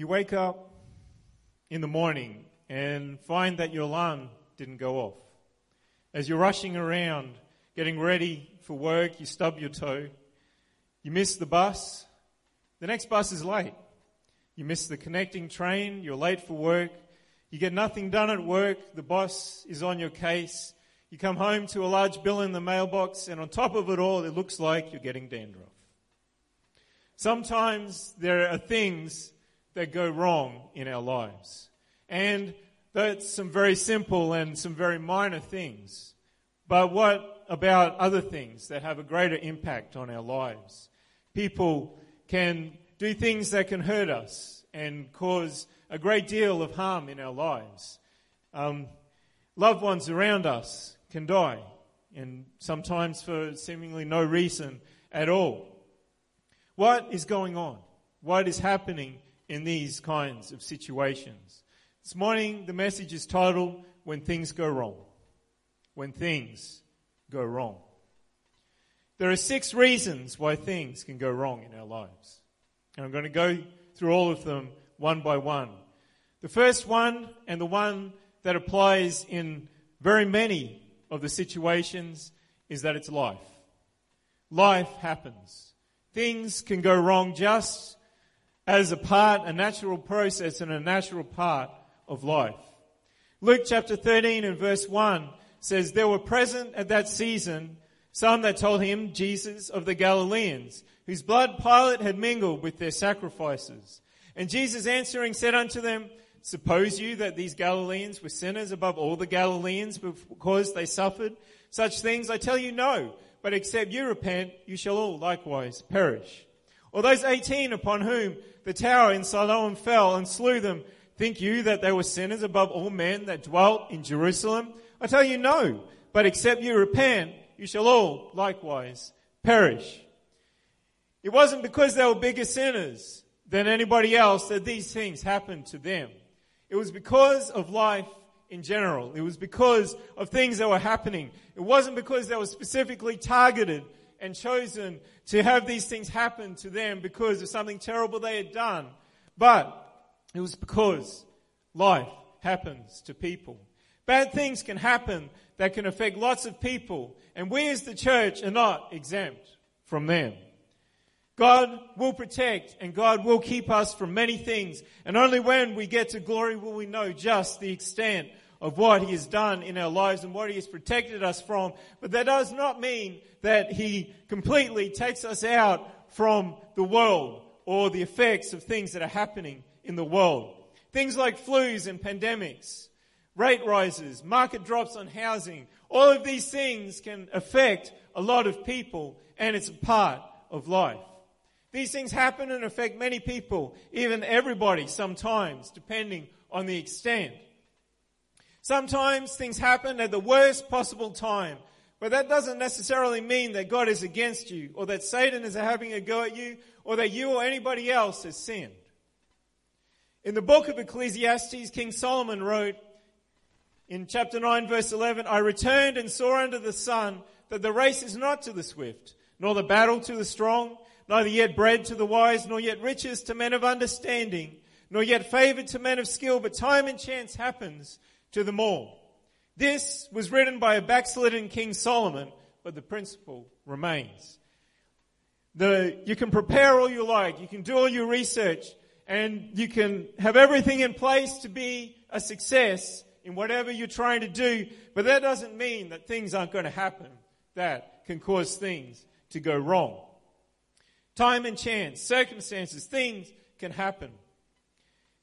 You wake up in the morning and find that your alarm didn't go off. As you're rushing around, getting ready for work, you stub your toe, you miss the bus, the next bus is late. You miss the connecting train, you're late for work, you get nothing done at work, the boss is on your case, you come home to a large bill in the mailbox, and on top of it all, it looks like you're getting dandruff. Sometimes there are things that go wrong in our lives. And that's some very simple and some very minor things. But what about other things that have a greater impact on our lives? People can do things that can hurt us and cause a great deal of harm in our lives. Um, loved ones around us can die, and sometimes for seemingly no reason at all. What is going on? What is happening in these kinds of situations. This morning, the message is titled, When Things Go Wrong. When Things Go Wrong. There are six reasons why things can go wrong in our lives. And I'm going to go through all of them one by one. The first one, and the one that applies in very many of the situations, is that it's life. Life happens. Things can go wrong just as a part, a natural process and a natural part of life. Luke chapter 13 and verse 1 says, There were present at that season some that told him, Jesus of the Galileans, whose blood Pilate had mingled with their sacrifices. And Jesus answering said unto them, Suppose you that these Galileans were sinners above all the Galileans because they suffered such things? I tell you no, but except you repent, you shall all likewise perish. Or those 18 upon whom the tower in Siloam fell and slew them, think you that they were sinners above all men that dwelt in Jerusalem? I tell you no, but except you repent, you shall all likewise perish. It wasn't because they were bigger sinners than anybody else that these things happened to them. It was because of life in general. It was because of things that were happening. It wasn't because they were specifically targeted and chosen to have these things happen to them because of something terrible they had done. But it was because life happens to people. Bad things can happen that can affect lots of people, and we as the church are not exempt from them. God will protect and God will keep us from many things, and only when we get to glory will we know just the extent of what He has done in our lives and what He has protected us from. But that does not mean that He completely takes us out from the world or the effects of things that are happening in the world. Things like flus and pandemics, rate rises, market drops on housing, all of these things can affect a lot of people and it's a part of life. These things happen and affect many people, even everybody sometimes, depending on the extent. Sometimes things happen at the worst possible time, but that doesn't necessarily mean that God is against you, or that Satan is having a go at you, or that you or anybody else has sinned. In the book of Ecclesiastes, King Solomon wrote in chapter 9 verse 11, I returned and saw under the sun that the race is not to the swift, nor the battle to the strong, neither yet bread to the wise, nor yet riches to men of understanding, nor yet favor to men of skill, but time and chance happens to them all. This was written by a backslidden King Solomon, but the principle remains. The, you can prepare all you like, you can do all your research, and you can have everything in place to be a success in whatever you're trying to do, but that doesn't mean that things aren't going to happen that can cause things to go wrong. Time and chance, circumstances, things can happen.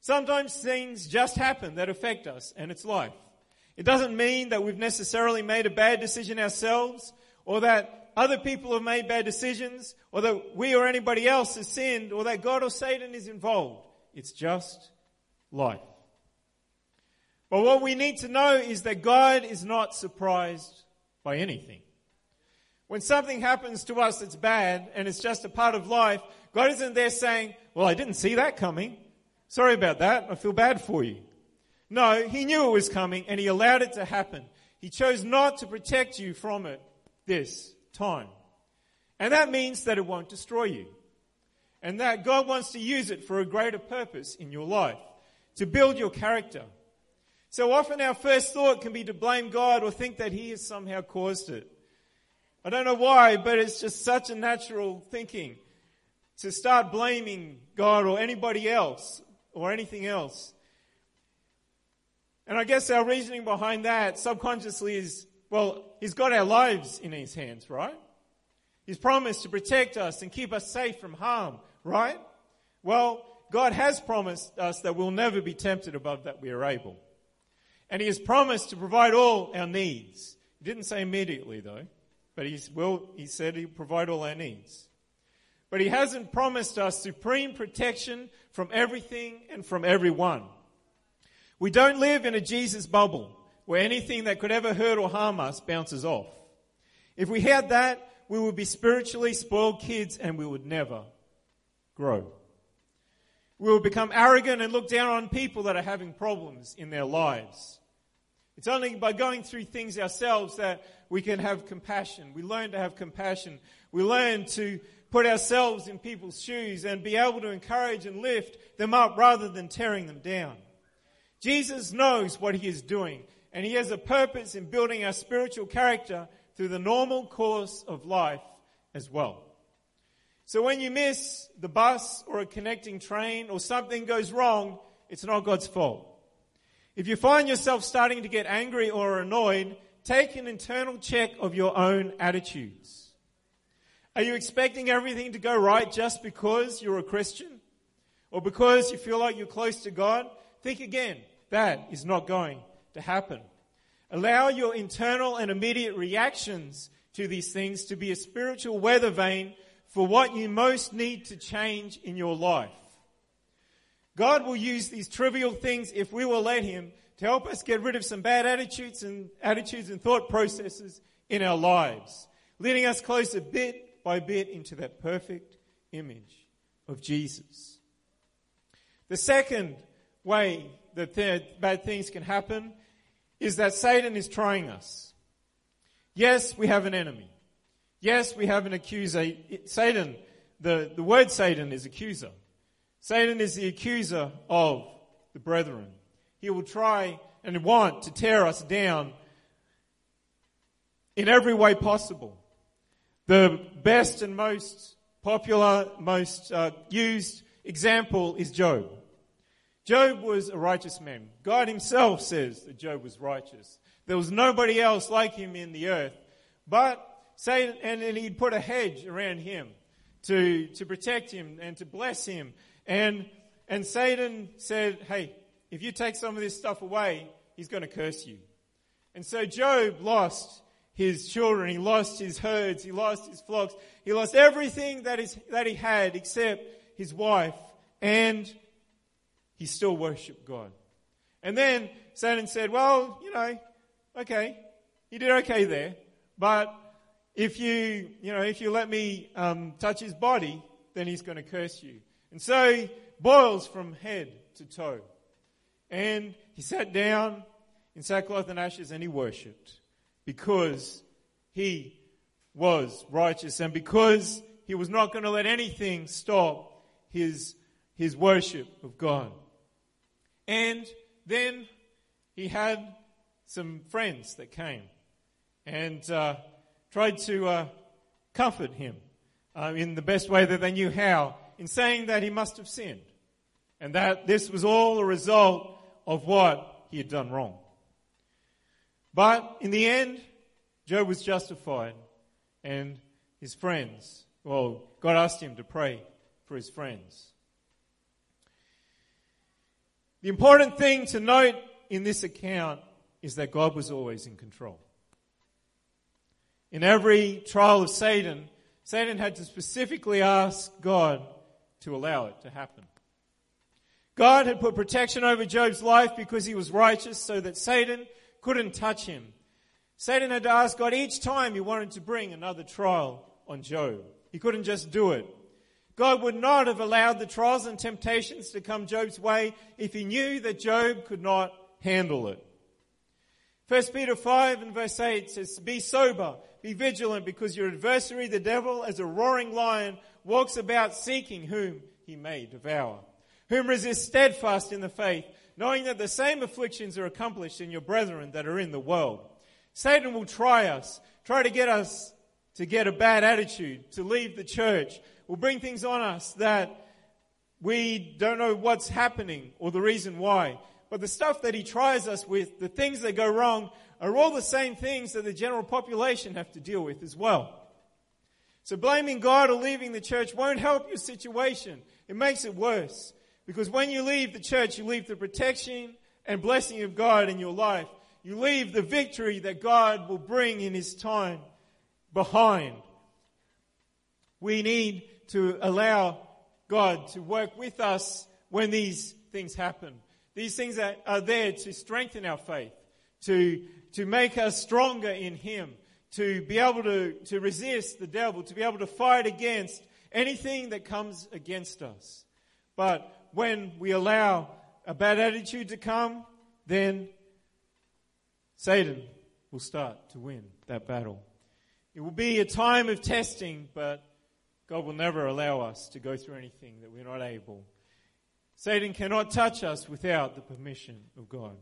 Sometimes things just happen that affect us, and it's life. It doesn't mean that we've necessarily made a bad decision ourselves, or that other people have made bad decisions, or that we or anybody else has sinned, or that God or Satan is involved. It's just life. But what we need to know is that God is not surprised by anything. When something happens to us that's bad and it's just a part of life, God isn't there saying, Well, I didn't see that coming. Sorry about that. I feel bad for you. No, he knew it was coming and he allowed it to happen. He chose not to protect you from it this time. And that means that it won't destroy you. And that God wants to use it for a greater purpose in your life, to build your character. So often our first thought can be to blame God or think that He has somehow caused it. I don't know why, but it's just such a natural thinking to start blaming God or anybody else or anything else. And I guess our reasoning behind that subconsciously is, well, He's got our lives in His hands, right? He's promised to protect us and keep us safe from harm, right? Well, God has promised us that we'll never be tempted above that we are able. And He has promised to provide all our needs. He didn't say immediately though, but He's, well, He said He'll provide all our needs. But He hasn't promised us supreme protection from everything and from everyone. We don't live in a Jesus bubble where anything that could ever hurt or harm us bounces off. If we had that, we would be spiritually spoiled kids and we would never grow. We will become arrogant and look down on people that are having problems in their lives. It's only by going through things ourselves that we can have compassion. We learn to have compassion. We learn to put ourselves in people's shoes and be able to encourage and lift them up rather than tearing them down. Jesus knows what he is doing, and he has a purpose in building our spiritual character through the normal course of life as well. So when you miss the bus or a connecting train or something goes wrong, it's not God's fault. If you find yourself starting to get angry or annoyed, take an internal check of your own attitudes. Are you expecting everything to go right just because you're a Christian? Or because you feel like you're close to God? Think again. That is not going to happen. Allow your internal and immediate reactions to these things to be a spiritual weather vane for what you most need to change in your life. God will use these trivial things if we will let Him to help us get rid of some bad attitudes and attitudes and thought processes in our lives, leading us closer bit by bit into that perfect image of Jesus. The second way that bad things can happen is that Satan is trying us. Yes, we have an enemy. Yes, we have an accuser. Satan, the, the word Satan is accuser. Satan is the accuser of the brethren. He will try and want to tear us down in every way possible. The best and most popular, most uh, used example is Job. Job was a righteous man. God himself says that Job was righteous. There was nobody else like him in the earth. But Satan, and, he'd put a hedge around him to, to protect him and to bless him. And, and Satan said, hey, if you take some of this stuff away, he's going to curse you. And so Job lost his children, he lost his herds, he lost his flocks, he lost everything that, is, that he had except his wife and he still worshiped God. And then Satan said, well, you know, okay, you did okay there, but if you, you know, if you let me um, touch his body, then he's going to curse you. And so he boils from head to toe. And he sat down in sackcloth and ashes and he worshipped because he was righteous and because he was not going to let anything stop his, his worship of God. And then he had some friends that came and uh, tried to uh, comfort him uh, in the best way that they knew how, in saying that he must have sinned and that this was all a result of what he had done wrong. But in the end, Job was justified and his friends, well, God asked him to pray for his friends. The important thing to note in this account is that God was always in control. In every trial of Satan, Satan had to specifically ask God to allow it to happen. God had put protection over Job's life because he was righteous so that Satan couldn't touch him. Satan had to ask God each time he wanted to bring another trial on Job. He couldn't just do it. God would not have allowed the trials and temptations to come Job's way if he knew that Job could not handle it. 1 Peter 5 and verse 8 says, Be sober, be vigilant, because your adversary, the devil, as a roaring lion, walks about seeking whom he may devour. Whom resist steadfast in the faith, knowing that the same afflictions are accomplished in your brethren that are in the world. Satan will try us, try to get us to get a bad attitude, to leave the church, will bring things on us that we don't know what's happening or the reason why. But the stuff that he tries us with, the things that go wrong, are all the same things that the general population have to deal with as well. So blaming God or leaving the church won't help your situation. It makes it worse. Because when you leave the church, you leave the protection and blessing of God in your life. You leave the victory that God will bring in His time behind. We need to allow God to work with us when these things happen. These things are, are there to strengthen our faith, to, to make us stronger in Him, to be able to, to resist the devil, to be able to fight against anything that comes against us. But when we allow a bad attitude to come, then Satan will start to win that battle. It will be a time of testing, but God will never allow us to go through anything that we're not able. Satan cannot touch us without the permission of God.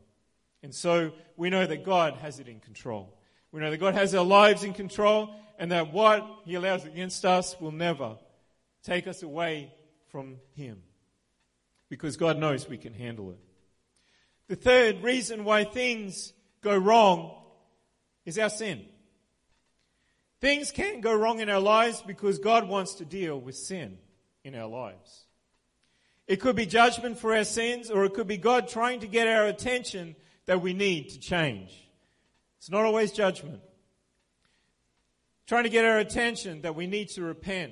And so we know that God has it in control. We know that God has our lives in control and that what He allows against us will never take us away from Him. Because God knows we can handle it. The third reason why things go wrong is our sin. Things can go wrong in our lives because God wants to deal with sin in our lives. It could be judgment for our sins, or it could be God trying to get our attention that we need to change. It's not always judgment. Trying to get our attention that we need to repent.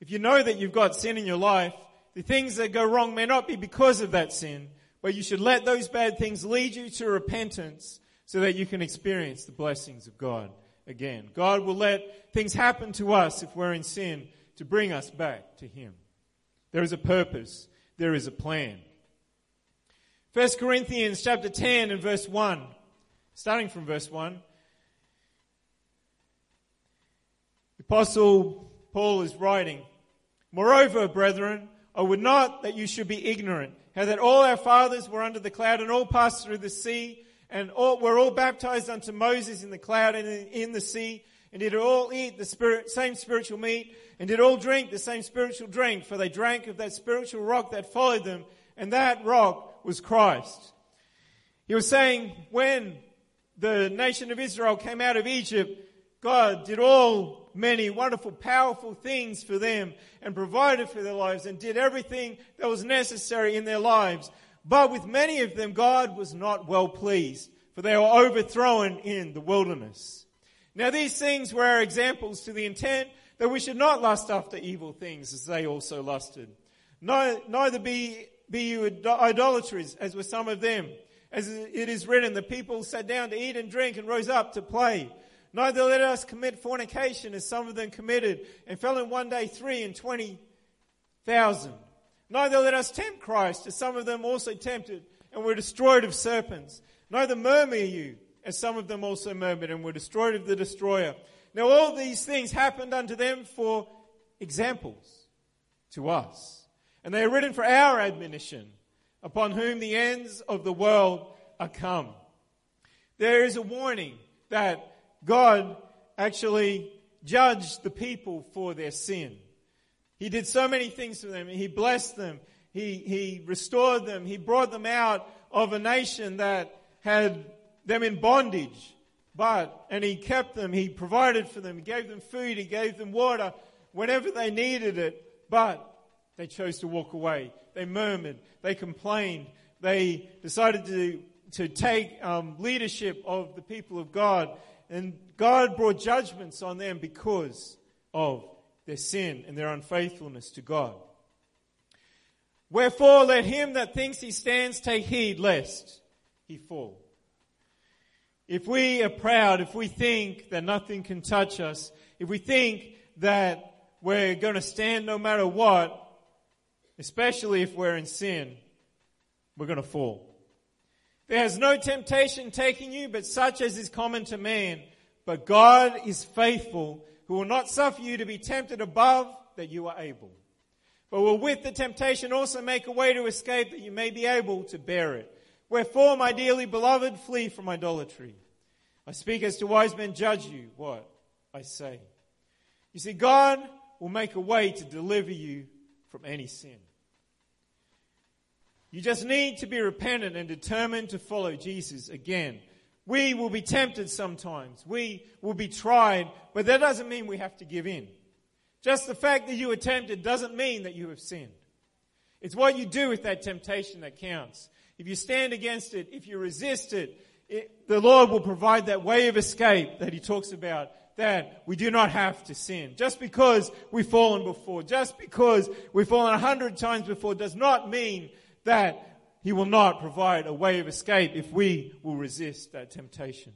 If you know that you've got sin in your life, the things that go wrong may not be because of that sin, but you should let those bad things lead you to repentance so that you can experience the blessings of God again. God will let things happen to us if we're in sin to bring us back to Him. There is a purpose. There is a plan. 1 Corinthians chapter 10 and verse 1, starting from verse 1. The apostle Paul is writing, Moreover, brethren, I would not that you should be ignorant, how that all our fathers were under the cloud and all passed through the sea and all, were all baptized unto Moses in the cloud and in, in the sea, and did all eat the spirit, same spiritual meat, and did all drink the same spiritual drink, for they drank of that spiritual rock that followed them, and that rock was Christ. He was saying, when the nation of Israel came out of Egypt, God did all many wonderful, powerful things for them and provided for their lives and did everything that was necessary in their lives. But with many of them, God was not well pleased, for they were overthrown in the wilderness. Now these things were our examples to the intent that we should not lust after evil things as they also lusted. Neither be, be you idolaters as were some of them. As it is written, the people sat down to eat and drink and rose up to play. Neither let us commit fornication as some of them committed and fell in one day three and twenty thousand. Neither let us tempt Christ, as some of them also tempted and were destroyed of serpents. Neither murmur you, as some of them also murmured and were destroyed of the destroyer. Now all these things happened unto them for examples to us. And they are written for our admonition, upon whom the ends of the world are come. There is a warning that God actually judged the people for their sin. He did so many things for them. He blessed them. He, he restored them. He brought them out of a nation that had them in bondage. But, and he kept them. He provided for them. He gave them food. He gave them water whenever they needed it. But they chose to walk away. They murmured. They complained. They decided to, to take um, leadership of the people of God. And God brought judgments on them because of their sin and their unfaithfulness to God. Wherefore let him that thinks he stands take heed lest he fall. If we are proud, if we think that nothing can touch us, if we think that we're going to stand no matter what, especially if we're in sin, we're going to fall. There has no temptation taking you but such as is common to man. But God is faithful who will not suffer you to be tempted above that you are able. But will with the temptation also make a way to escape that you may be able to bear it. Wherefore, my dearly beloved, flee from idolatry. I speak as to wise men, judge you what I say. You see, God will make a way to deliver you from any sin. You just need to be repentant and determined to follow Jesus again. We will be tempted sometimes. We will be tried, but that doesn't mean we have to give in. Just the fact that you are tempted doesn't mean that you have sinned. It's what you do with that temptation that counts. If you stand against it, if you resist it, it, the Lord will provide that way of escape that He talks about that we do not have to sin. Just because we've fallen before, just because we've fallen a hundred times before does not mean that He will not provide a way of escape if we will resist that temptation.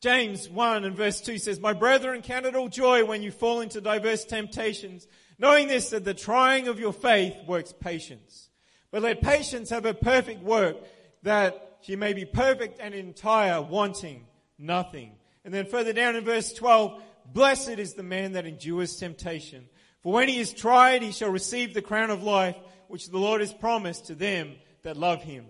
James 1 and verse 2 says, My brethren, count it all joy when you fall into diverse temptations, knowing this, that the trying of your faith works patience. But let patience have a perfect work, that she may be perfect and entire, wanting nothing. And then further down in verse 12, blessed is the man that endures temptation. For when he is tried, he shall receive the crown of life, which the Lord has promised to them that love him.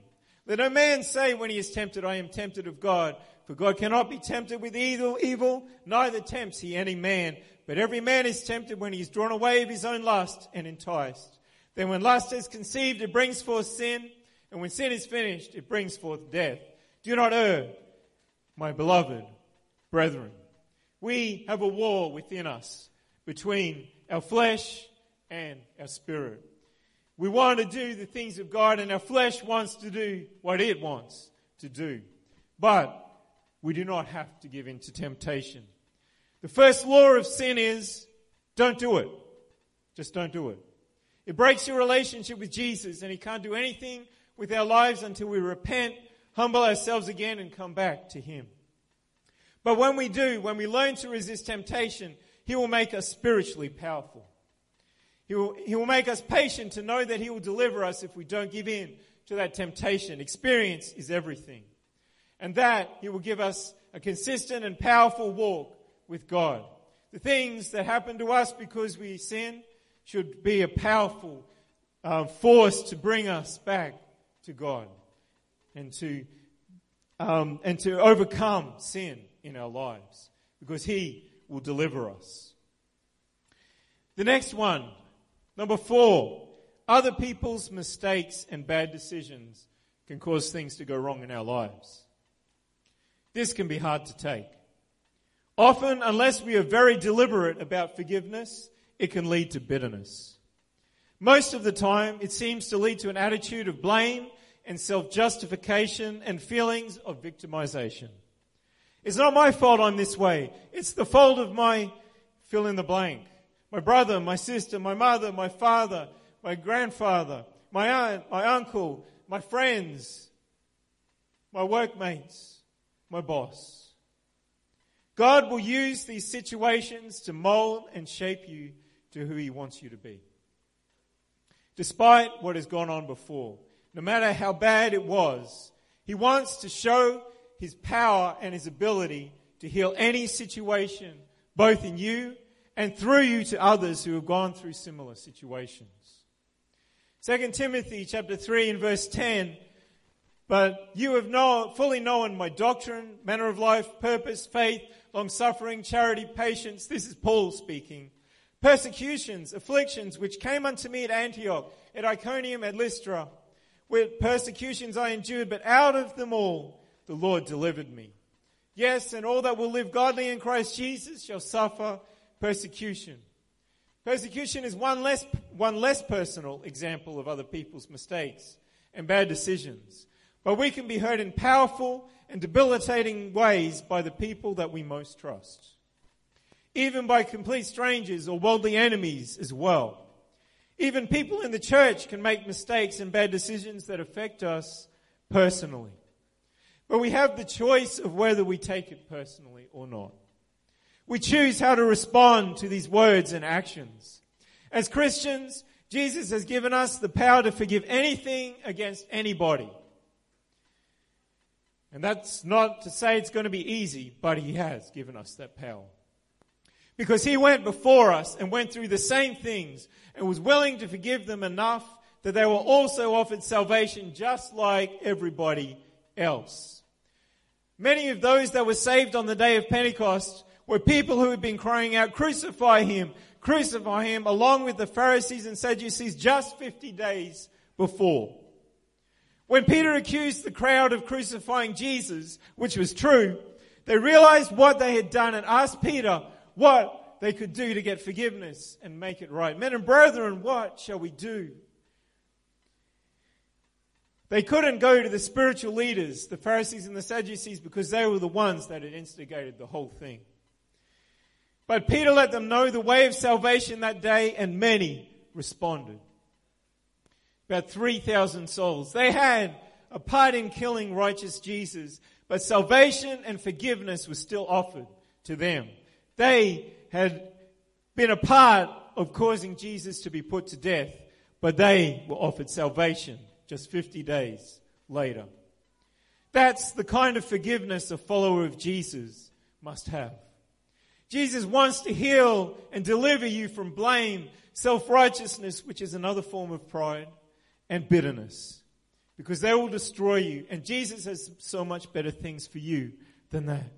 Let no man say when he is tempted, I am tempted of God. For God cannot be tempted with evil, evil, neither tempts he any man. But every man is tempted when he is drawn away of his own lust and enticed. Then when lust is conceived, it brings forth sin. And when sin is finished, it brings forth death. Do not err, my beloved brethren. We have a war within us between our flesh and our spirit. We want to do the things of God and our flesh wants to do what it wants to do. But we do not have to give in to temptation. The first law of sin is don't do it. Just don't do it. It breaks your relationship with Jesus and he can't do anything with our lives until we repent, humble ourselves again and come back to him. But when we do, when we learn to resist temptation, he will make us spiritually powerful. He will, he will make us patient to know that He will deliver us if we don't give in to that temptation. Experience is everything. And that He will give us a consistent and powerful walk with God. The things that happen to us because we sin should be a powerful uh, force to bring us back to God and to, um, and to overcome sin in our lives because He will deliver us. The next one Number four, other people's mistakes and bad decisions can cause things to go wrong in our lives. This can be hard to take. Often, unless we are very deliberate about forgiveness, it can lead to bitterness. Most of the time, it seems to lead to an attitude of blame and self-justification and feelings of victimization. It's not my fault I'm this way. It's the fault of my fill in the blank my brother, my sister, my mother, my father, my grandfather, my aunt, my uncle, my friends, my workmates, my boss. God will use these situations to mold and shape you to who He wants you to be. Despite what has gone on before, no matter how bad it was, He wants to show His power and His ability to heal any situation, both in you and through you to others who have gone through similar situations. 2 Timothy chapter 3 and verse 10, but you have know, fully known my doctrine, manner of life, purpose, faith, long suffering, charity, patience. This is Paul speaking. Persecutions, afflictions, which came unto me at Antioch, at Iconium, at Lystra. With persecutions I endured, but out of them all the Lord delivered me. Yes, and all that will live godly in Christ Jesus shall suffer persecution. Persecution is one less, one less personal example of other people's mistakes and bad decisions. But we can be hurt in powerful and debilitating ways by the people that we most trust. Even by complete strangers or worldly enemies as well. Even people in the church can make mistakes and bad decisions that affect us personally. But we have the choice of whether we take it personally or not. We choose how to respond to these words and actions. As Christians, Jesus has given us the power to forgive anything against anybody. And that's not to say it's going to be easy, but He has given us that power. Because he went before us and went through the same things and was willing to forgive them enough that they were also offered salvation just like everybody else. Many of those that were saved on the day of Pentecost were people who had been crying out, crucify him, crucify him, along with the Pharisees and Sadducees just 50 days before. When Peter accused the crowd of crucifying Jesus, which was true, they realized what they had done and asked Peter what they could do to get forgiveness and make it right. Men and brethren, what shall we do? They couldn't go to the spiritual leaders, the Pharisees and the Sadducees, because they were the ones that had instigated the whole thing. But Peter let them know the way of salvation that day, and many responded. About 3,000 souls. They had a part in killing righteous Jesus, but salvation and forgiveness was still offered to them. They had been a part of causing Jesus to be put to death, but they were offered salvation just 50 days later. That's the kind of forgiveness a follower of Jesus must have. Jesus wants to heal and deliver you from blame, self-righteousness, which is another form of pride, and bitterness. Because they will destroy you. And Jesus has so much better things for you than that.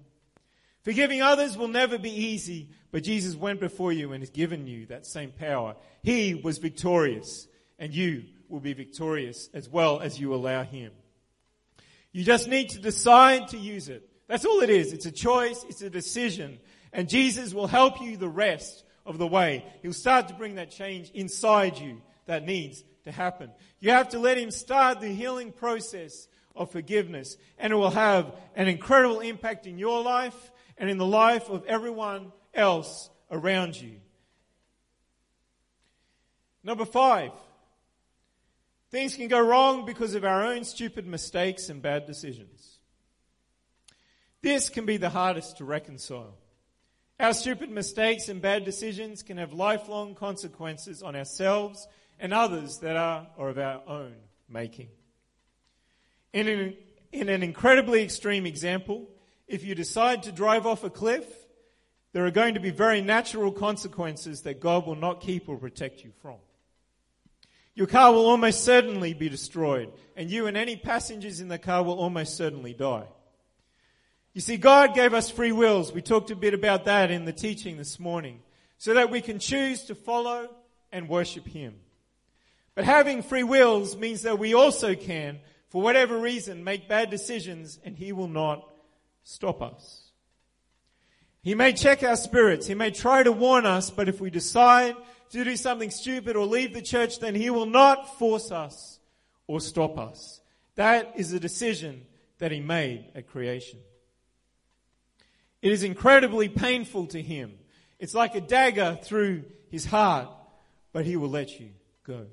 Forgiving others will never be easy, but Jesus went before you and has given you that same power. He was victorious, and you will be victorious as well as you allow Him. You just need to decide to use it. That's all it is. It's a choice, it's a decision. And Jesus will help you the rest of the way. He'll start to bring that change inside you that needs to happen. You have to let Him start the healing process of forgiveness, and it will have an incredible impact in your life and in the life of everyone else around you. Number five, things can go wrong because of our own stupid mistakes and bad decisions. This can be the hardest to reconcile. Our stupid mistakes and bad decisions can have lifelong consequences on ourselves and others that are or of our own making. In an, in an incredibly extreme example, if you decide to drive off a cliff, there are going to be very natural consequences that God will not keep or protect you from. Your car will almost certainly be destroyed, and you and any passengers in the car will almost certainly die. You see, God gave us free wills. We talked a bit about that in the teaching this morning, so that we can choose to follow and worship Him. But having free wills means that we also can, for whatever reason, make bad decisions, and He will not stop us. He may check our spirits. He may try to warn us, but if we decide to do something stupid or leave the church, then he will not force us or stop us. That is a decision that he made at creation. It is incredibly painful to him. It's like a dagger through his heart, but he will let you go.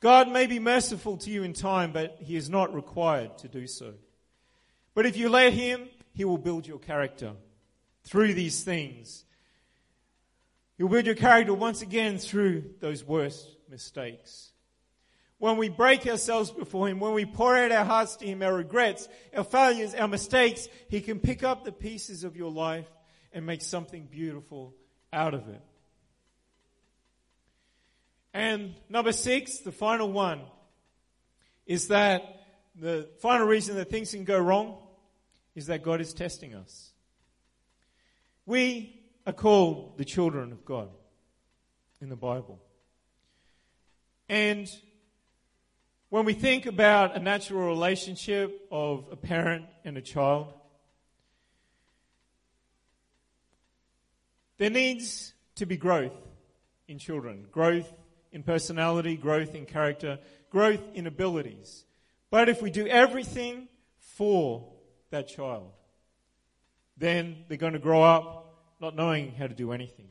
God may be merciful to you in time, but he is not required to do so. But if you let him, he will build your character through these things. He'll build your character once again through those worst mistakes. When we break ourselves before Him, when we pour out our hearts to Him, our regrets, our failures, our mistakes, He can pick up the pieces of your life and make something beautiful out of it. And number six, the final one, is that the final reason that things can go wrong is that God is testing us. We are called the children of God in the Bible. And when we think about a natural relationship of a parent and a child, there needs to be growth in children, growth in personality, growth in character, growth in abilities. But if we do everything for that child, then they're going to grow up not knowing how to do anything.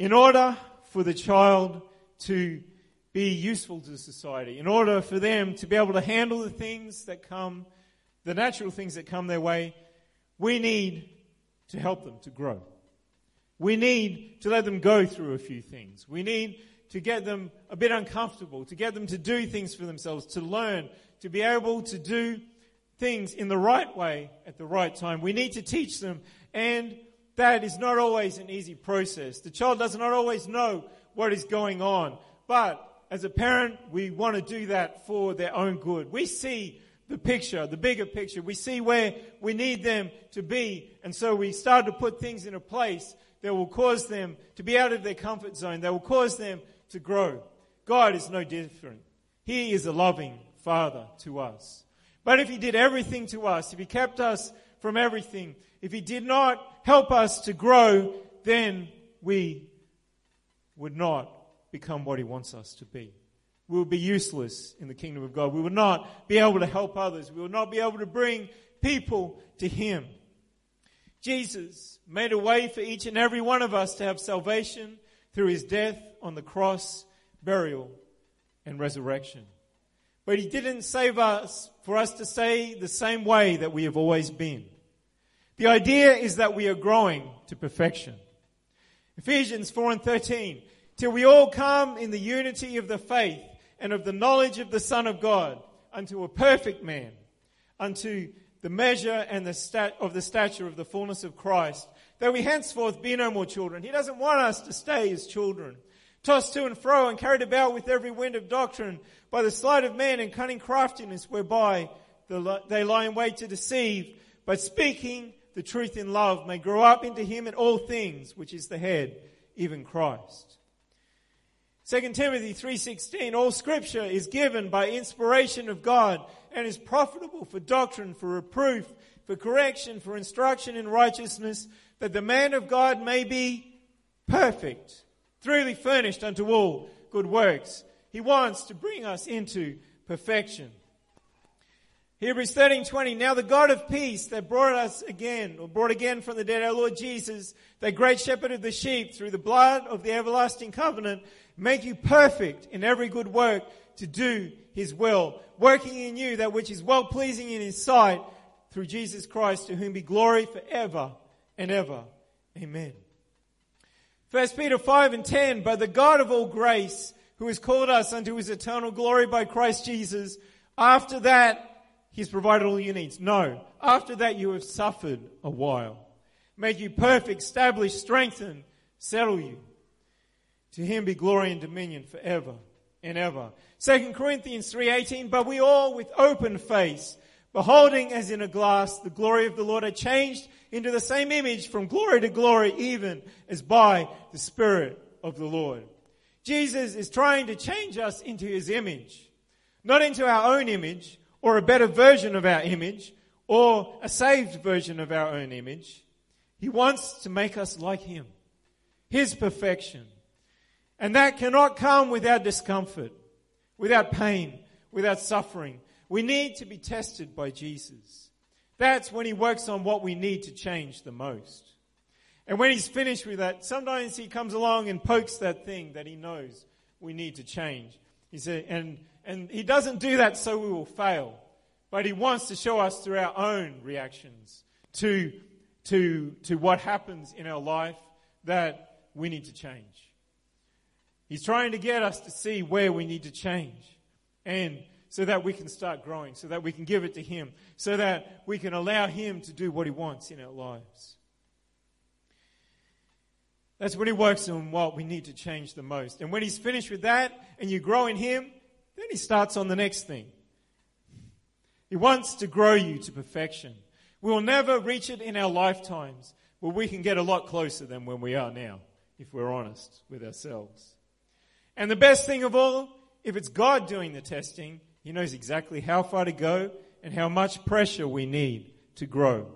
In order for the child to be useful to society, in order for them to be able to handle the things that come, the natural things that come their way, we need to help them to grow. We need to let them go through a few things. We need to get them a bit uncomfortable, to get them to do things for themselves, to learn, to be able to do things in the right way at the right time. We need to teach them and that is not always an easy process. The child does not always know what is going on. But as a parent, we want to do that for their own good. We see the picture, the bigger picture. We see where we need them to be. And so we start to put things in a place that will cause them to be out of their comfort zone, that will cause them to grow. God is no different. He is a loving Father to us. But if He did everything to us, if He kept us from everything, if He did not help us to grow, then we would not become what He wants us to be. We will be useless in the kingdom of God. We will not be able to help others. We will not be able to bring people to Him. Jesus made a way for each and every one of us to have salvation through His death on the cross, burial, and resurrection. But He didn't save us for us to stay the same way that we have always been. The idea is that we are growing to perfection. Ephesians 4 and 13 till we all come in the unity of the faith and of the knowledge of the Son of God unto a perfect man, unto the measure and the stat of the stature of the fullness of Christ, that we henceforth be no more children. He doesn't want us to stay as children, tossed to and fro and carried about with every wind of doctrine by the sleight of men and cunning craftiness whereby they lie in wait to deceive, but speaking the truth in love may grow up into him in all things, which is the head, even Christ. 2 Timothy 3:16 All scripture is given by inspiration of God and is profitable for doctrine, for reproof, for correction, for instruction in righteousness, that the man of God may be perfect, truly furnished unto all good works. He wants to bring us into perfection. Hebrews 13:20 Now the God of peace that brought us again or brought again from the dead our Lord Jesus the great shepherd of the sheep through the blood of the everlasting covenant make you perfect in every good work to do his will working in you that which is well pleasing in his sight through Jesus Christ to whom be glory forever and ever. Amen. 1 Peter 5 and 10 but the God of all grace who has called us unto his eternal glory by Christ Jesus after that He's provided all your needs. No. After that, you have suffered a while. made you perfect, establish, strengthened, settle you. To him be glory and dominion forever and ever. 2 Corinthians 3.18, but we all with open face, beholding as in a glass the glory of the Lord are changed into the same image from glory to glory, even as by the Spirit of the Lord. Jesus is trying to change us into his image. Not into our own image, or a better version of our image or a saved version of our own image. He wants to make us like Him. His perfection. And that cannot come without discomfort, without pain, without suffering. We need to be tested by Jesus. That's when He works on what we need to change the most. And when He's finished with that, sometimes He comes along and pokes that thing that He knows we need to change. He said, and and he doesn't do that so we will fail, but he wants to show us through our own reactions to, to, to what happens in our life that we need to change. He's trying to get us to see where we need to change and so that we can start growing, so that we can give it to him, so that we can allow him to do what he wants in our lives. That's when he works on what we need to change the most. And when he's finished with that and you grow in him, then he starts on the next thing. He wants to grow you to perfection. We will never reach it in our lifetimes, but we can get a lot closer than when we are now, if we're honest with ourselves. And the best thing of all, if it's God doing the testing, He knows exactly how far to go and how much pressure we need to grow.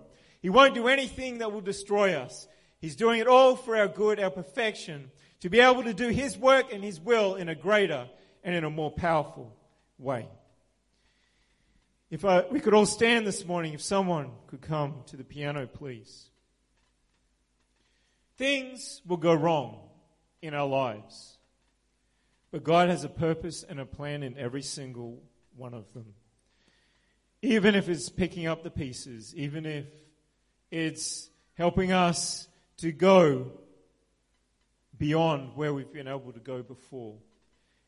He won't do anything that will destroy us. He's doing it all for our good, our perfection, to be able to do His work and His will in a greater and in a more powerful way. If I, we could all stand this morning, if someone could come to the piano, please. Things will go wrong in our lives, but God has a purpose and a plan in every single one of them. Even if it's picking up the pieces, even if it's helping us to go beyond where we've been able to go before.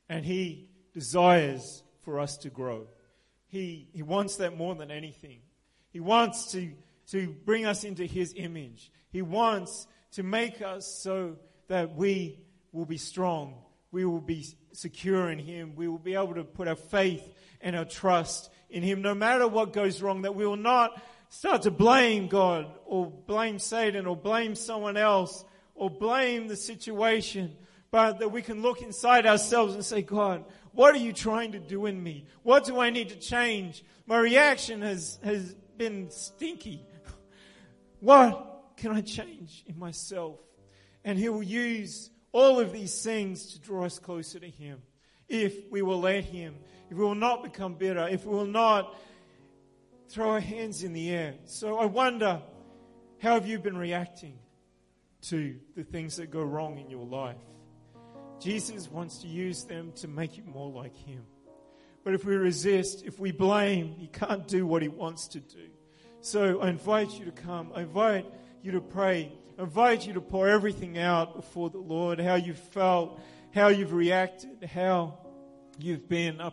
And He desires for us to grow. He, he wants that more than anything. He wants to to bring us into His image. He wants to make us so that we will be strong. We will be secure in Him. We will be able to put our faith and our trust in Him no matter what goes wrong, that we will not start to blame God or blame Satan or blame someone else or blame the situation, but that we can look inside ourselves and say, God, what are you trying to do in me? What do I need to change? My reaction has, has been stinky. What can I change in myself? And He will use all of these things to draw us closer to Him. If we will let Him, if we will not become bitter, if we will not throw our hands in the air. So I wonder, how have you been reacting to the things that go wrong in your life? Jesus wants to use them to make you more like Him. But if we resist, if we blame, He can't do what He wants to do. So I invite you to come. I invite you to pray. I invite you to pour everything out before the Lord, how you felt, how you've reacted, how you've been up